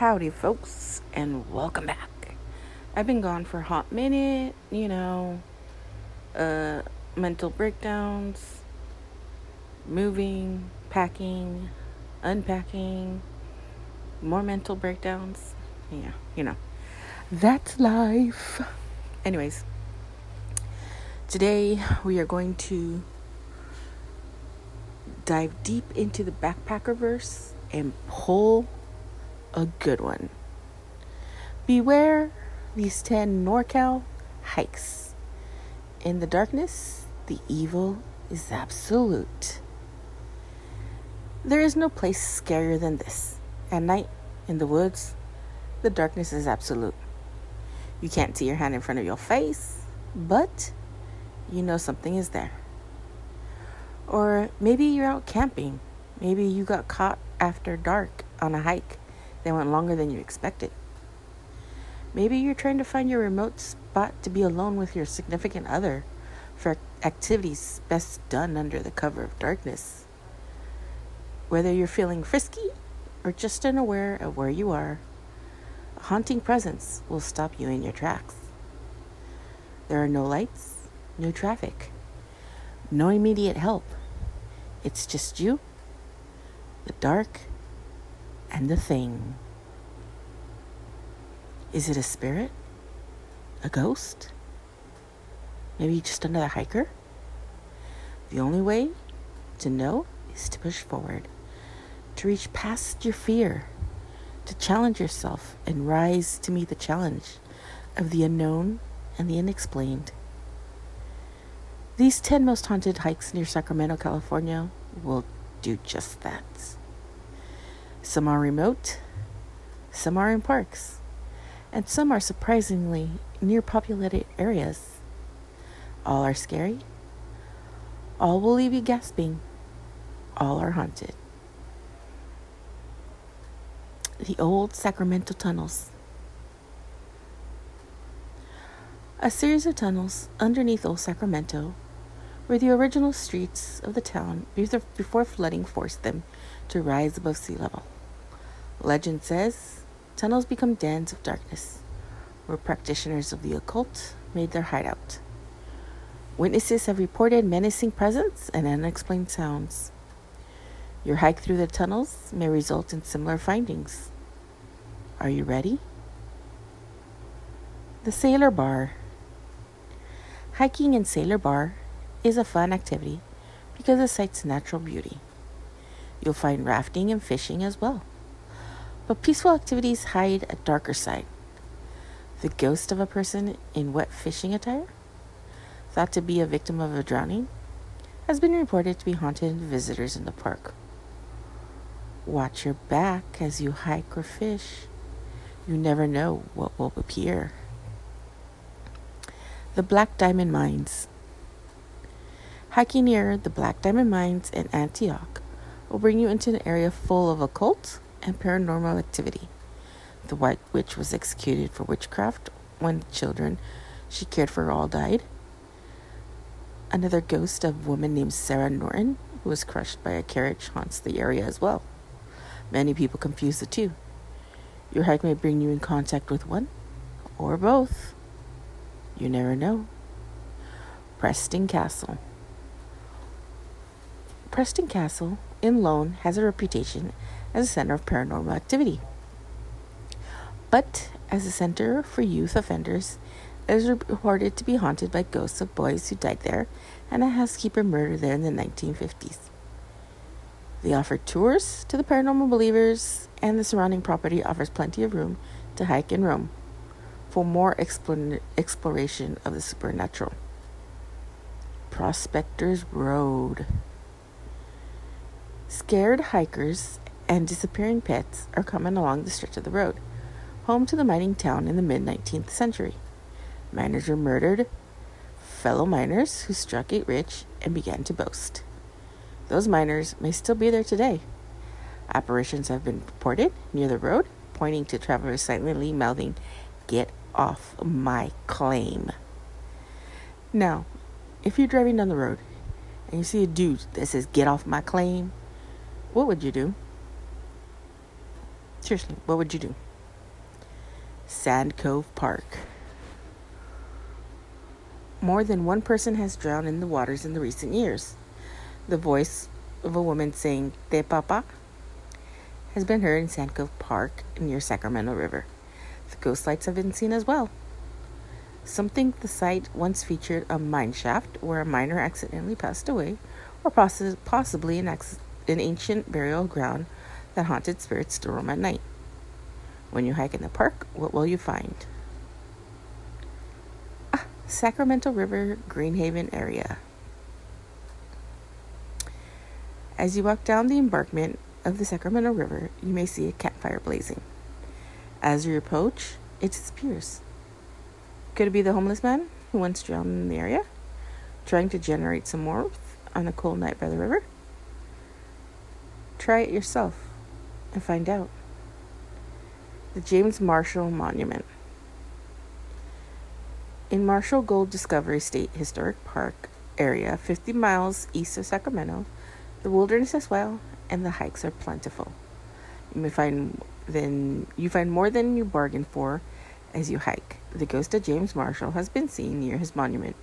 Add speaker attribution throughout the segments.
Speaker 1: Howdy, folks, and welcome back. I've been gone for a hot minute, you know, uh, mental breakdowns, moving, packing, unpacking, more mental breakdowns. Yeah, you know, that's life. Anyways, today we are going to dive deep into the backpacker verse and pull a good one. Beware these 10 NorCal hikes. In the darkness, the evil is absolute. There is no place scarier than this. At night, in the woods, the darkness is absolute. You can't see your hand in front of your face, but you know something is there. Or maybe you're out camping. Maybe you got caught after dark on a hike that went longer than you expected. Maybe you're trying to find your remote spot to be alone with your significant other for activities best done under the cover of darkness. Whether you're feeling frisky or just unaware of where you are, a haunting presence will stop you in your tracks. There are no lights, no traffic, no immediate help. It's just you, the dark, and the thing. Is it a spirit? A ghost? Maybe just another hiker? The only way to know is to push forward, to reach past your fear, to challenge yourself and rise to meet the challenge of the unknown and the unexplained. These 10 most haunted hikes near Sacramento, California will do just that. Some are remote, some are in parks, and some are surprisingly near populated areas. All are scary, all will leave you gasping, all are haunted. The old Sacramento tunnels. A series of tunnels underneath Old Sacramento were the original streets of the town before flooding forced them to rise above sea level. Legend says tunnels become dens of darkness where practitioners of the occult made their hideout. Witnesses have reported menacing presence and unexplained sounds. Your hike through the tunnels may result in similar findings. Are you ready? The Sailor Bar. Hiking in Sailor Bar is a fun activity because of the site's natural beauty. You'll find rafting and fishing as well. But peaceful activities hide a darker side. The ghost of a person in wet fishing attire, thought to be a victim of a drowning, has been reported to be haunting visitors in the park. Watch your back as you hike or fish. You never know what will appear. The Black Diamond Mines. Hiking near the Black Diamond Mines in Antioch will bring you into an area full of occult and paranormal activity. The White Witch was executed for witchcraft when children she cared for all died. Another ghost of a woman named Sarah Norton, who was crushed by a carriage, haunts the area as well. Many people confuse the two. Your hike may bring you in contact with one or both. You never know. Preston Castle. Preston Castle in Ione has a reputation as a center of paranormal activity. But as a center for youth offenders, it is reported to be haunted by ghosts of boys who died there and a housekeeper murdered there in the 1950s. They offer tours to the paranormal believers, and the surrounding property offers plenty of room to hike and roam for more exploration of the supernatural. Prospectors Road. Scared hikers and disappearing pets are common along the stretch of the road, home to the mining town in the mid 19th century. Miners were murdered, fellow miners who struck it rich and began to boast. Those miners may still be there today. Apparitions have been reported near the road, pointing to travelers silently mouthing, Get off my claim. Now, if you're driving down the road and you see a dude that says, Get off my claim, what would you do? Seriously, what would you do? Sand Cove Park. More than one person has drowned in the waters in the recent years. The voice of a woman saying, Te papa, has been heard in Sand Cove Park near Sacramento River. The ghost lights have been seen as well. Some think the site once featured a mine shaft where a miner accidentally passed away, or poss- possibly an, ex- an ancient burial ground that haunted spirits to roam at night. When you hike in the park, what will you find? Ah, Sacramento River Greenhaven area. As you walk down the embankment of the Sacramento River, you may see a campfire blazing. As you approach, it disappears. Could it be the homeless man who once drowned in the area, trying to generate some warmth on a cold night by the river? Try it yourself and find out. The James Marshall Monument. In Marshall Gold Discovery State Historic Park area, 50 miles east of Sacramento, the wilderness is well and the hikes are plentiful. You may find then you find more than you bargained for as you hike. The ghost of James Marshall has been seen near his monument,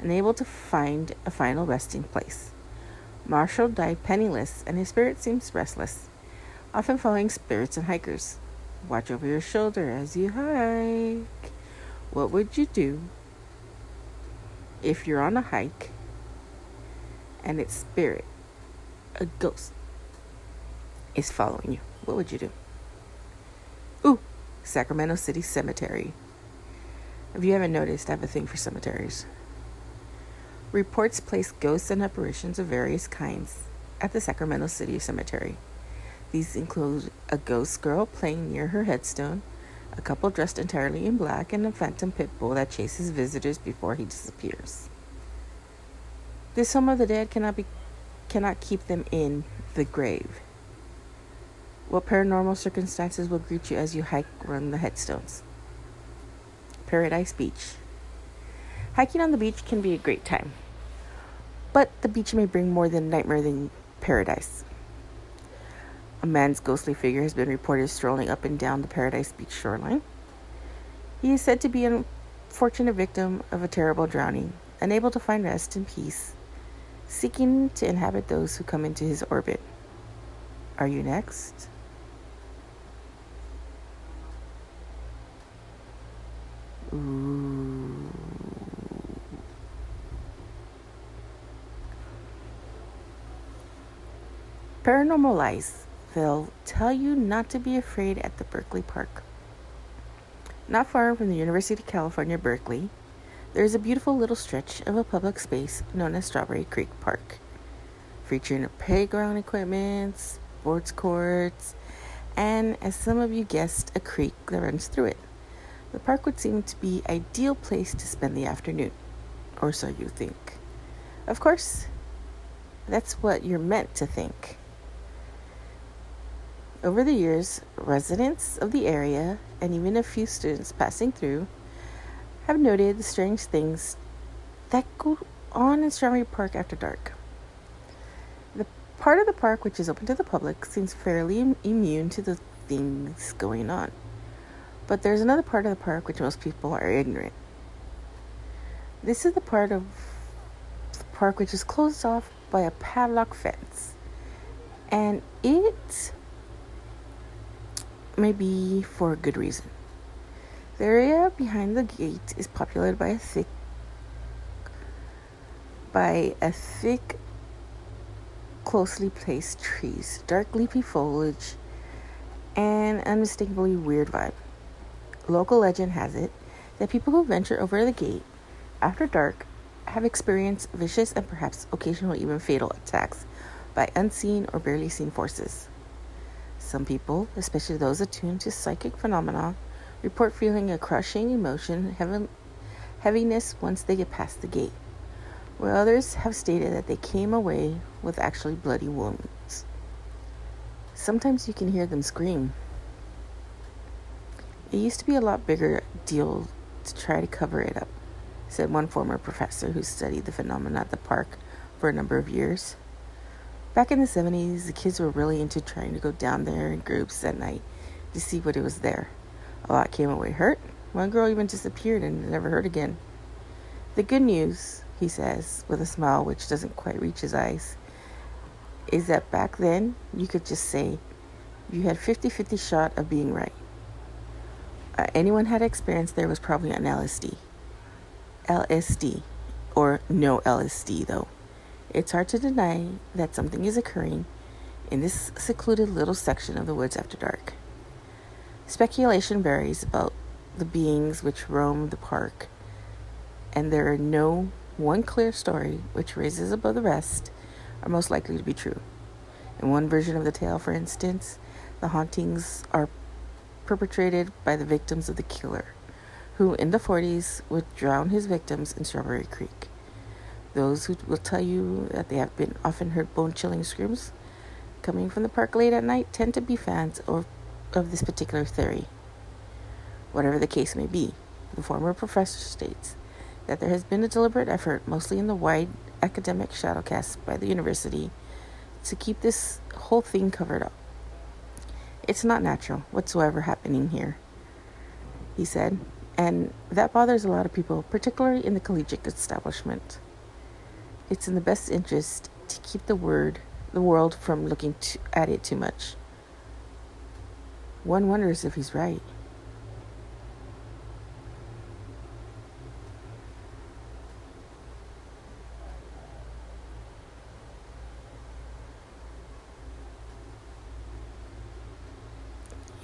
Speaker 1: unable to find a final resting place. Marshall died penniless, and his spirit seems restless, often following spirits and hikers. Watch over your shoulder as you hike. What would you do if you're on a hike and its spirit, a ghost, is following you? What would you do? Ooh, Sacramento City Cemetery. If you haven't noticed, I have a thing for cemeteries. Reports place ghosts and apparitions of various kinds at the Sacramento City Cemetery. These include a ghost girl playing near her headstone, a couple dressed entirely in black, and a phantom pit bull that chases visitors before he disappears. This home of the dead cannot be cannot keep them in the grave. What paranormal circumstances will greet you as you hike around the headstones? Paradise Beach. Hiking on the beach can be a great time, but the beach may bring more than nightmare than paradise. A man's ghostly figure has been reported strolling up and down the Paradise Beach shoreline. He is said to be an unfortunate victim of a terrible drowning, unable to find rest and peace, seeking to inhabit those who come into his orbit. Are you next? Ooh. Paranormal Lies. They'll tell you not to be afraid at the Berkeley Park. Not far from the University of California, Berkeley, there is a beautiful little stretch of a public space known as Strawberry Creek Park, featuring playground equipment, sports courts, and, as some of you guessed, a creek that runs through it. The park would seem to be ideal place to spend the afternoon, or so you think. Of course, that's what you're meant to think. Over the years, residents of the area and even a few students passing through have noted the strange things that go on in Strawberry Park after dark. The part of the park which is open to the public seems fairly immune to the things going on. But there's another part of the park which most people are ignorant. This is the part of the park which is closed off by a padlock fence. And it may be for a good reason. The area behind the gate is populated by a thick by a thick closely placed trees, dark leafy foliage, and unmistakably weird vibe. Local legend has it that people who venture over the gate after dark have experienced vicious and perhaps occasionally even fatal attacks by unseen or barely seen forces. Some people, especially those attuned to psychic phenomena, report feeling a crushing emotion, heaven, heaviness once they get past the gate, while others have stated that they came away with actually bloody wounds. Sometimes you can hear them scream. It used to be a lot bigger deal to try to cover it up, said one former professor who studied the phenomena at the park for a number of years. Back in the 70s, the kids were really into trying to go down there in groups at night to see what it was there. A lot came away hurt. One girl even disappeared and never heard again. The good news, he says, with a smile which doesn't quite reach his eyes, is that back then you could just say you had 50 50 shot of being right. Uh, anyone had experience there was probably on LSD. LSD, or no LSD though. It's hard to deny that something is occurring in this secluded little section of the woods after dark. Speculation varies about the beings which roam the park and there are no one clear story which raises above the rest are most likely to be true. In one version of the tale, for instance, the hauntings are perpetrated by the victims of the killer, who in the 40s would drown his victims in Strawberry Creek. Those who will tell you that they have been often heard bone chilling screams coming from the park late at night tend to be fans of, of this particular theory. Whatever the case may be, the former professor states that there has been a deliberate effort, mostly in the wide academic shadowcast by the university, to keep this whole thing covered up. It's not natural whatsoever happening here, he said, and that bothers a lot of people, particularly in the collegiate establishment. It's in the best interest to keep the word the world from looking to, at it too much. One wonders if he's right.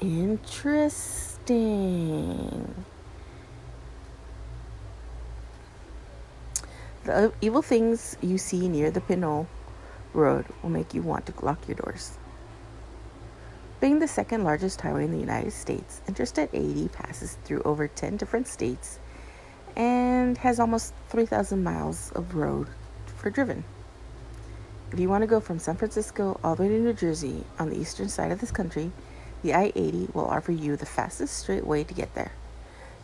Speaker 1: Interesting. The evil things you see near the Pinole Road will make you want to lock your doors. Being the second largest highway in the United States, Interstate 80 passes through over 10 different states and has almost 3,000 miles of road for driven. If you want to go from San Francisco all the way to New Jersey on the eastern side of this country, the I 80 will offer you the fastest straight way to get there.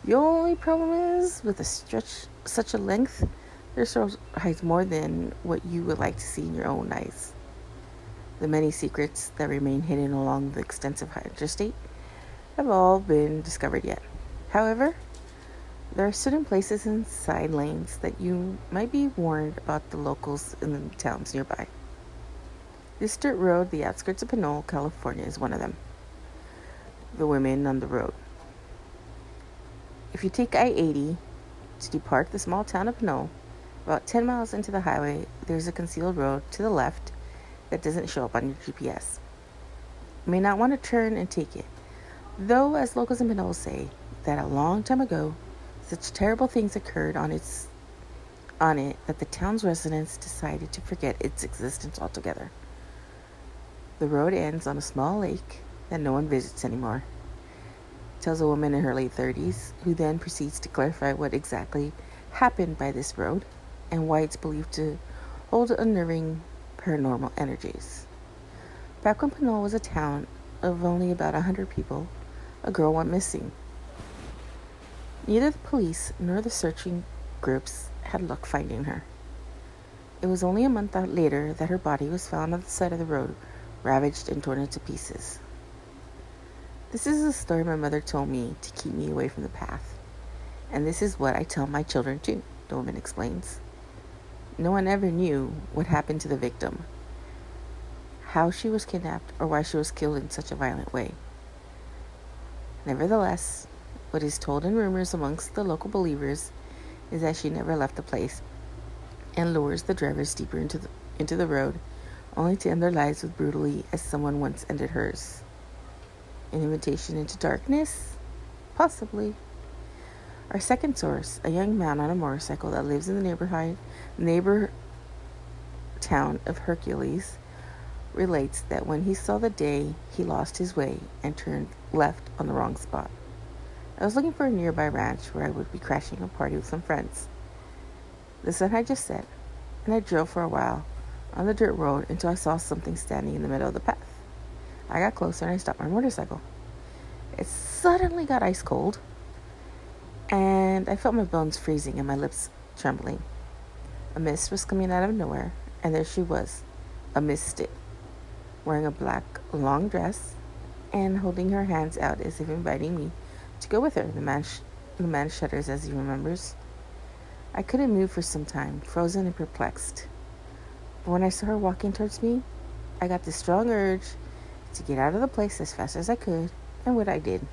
Speaker 1: The only problem is, with a stretch such a length, this road hides more than what you would like to see in your own eyes. The many secrets that remain hidden along the extensive interstate have all been discovered yet. However, there are certain places and side lanes that you might be warned about the locals in the towns nearby. This dirt road, the outskirts of Pinole, California, is one of them the women on the road. If you take I 80 to depart the small town of Pinole, about 10 miles into the highway, there's a concealed road to the left that doesn't show up on your GPS. You may not want to turn and take it, though, as locals in Pinole say, that a long time ago, such terrible things occurred on its on it that the town's residents decided to forget its existence altogether. The road ends on a small lake that no one visits anymore. Tells a woman in her late 30s, who then proceeds to clarify what exactly happened by this road and why it's believed to hold unnerving paranormal energies. Back when Pinole was a town of only about 100 people, a girl went missing. Neither the police nor the searching groups had luck finding her. It was only a month later that her body was found on the side of the road, ravaged and torn into pieces. This is a story my mother told me to keep me away from the path. And this is what I tell my children too, the woman explains. No one ever knew what happened to the victim, how she was kidnapped, or why she was killed in such a violent way. Nevertheless, what is told in rumors amongst the local believers is that she never left the place and lures the drivers deeper into the, into the road, only to end their lives with brutally as someone once ended hers. An invitation into darkness? Possibly. Our second source, a young man on a motorcycle that lives in the neighborhood neighbor town of Hercules, relates that when he saw the day, he lost his way and turned left on the wrong spot. I was looking for a nearby ranch where I would be crashing a party with some friends. The sun had just set, and I drove for a while on the dirt road until I saw something standing in the middle of the path. I got closer and I stopped my motorcycle. It suddenly got ice cold, and I felt my bones freezing and my lips trembling. A mist was coming out of nowhere, and there she was, a misted, wearing a black long dress and holding her hands out as if inviting me to go with her. The man, sh- the man shudders as he remembers. I couldn't move for some time, frozen and perplexed. But when I saw her walking towards me, I got the strong urge to get out of the place as fast as I could, and what I did.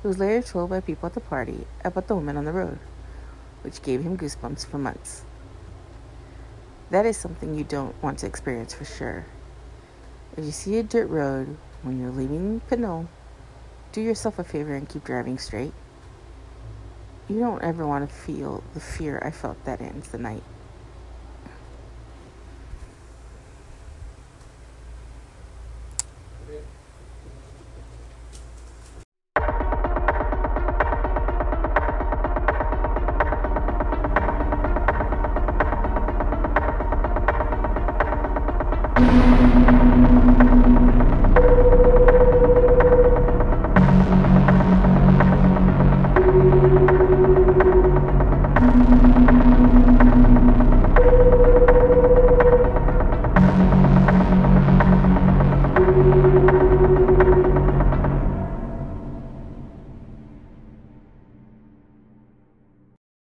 Speaker 1: He was later told by people at the party about the woman on the road, which gave him goosebumps for months. That is something you don't want to experience for sure. If you see a dirt road when you're leaving Pinole, do yourself a favor and keep driving straight. You don't ever want to feel the fear I felt that ends the night.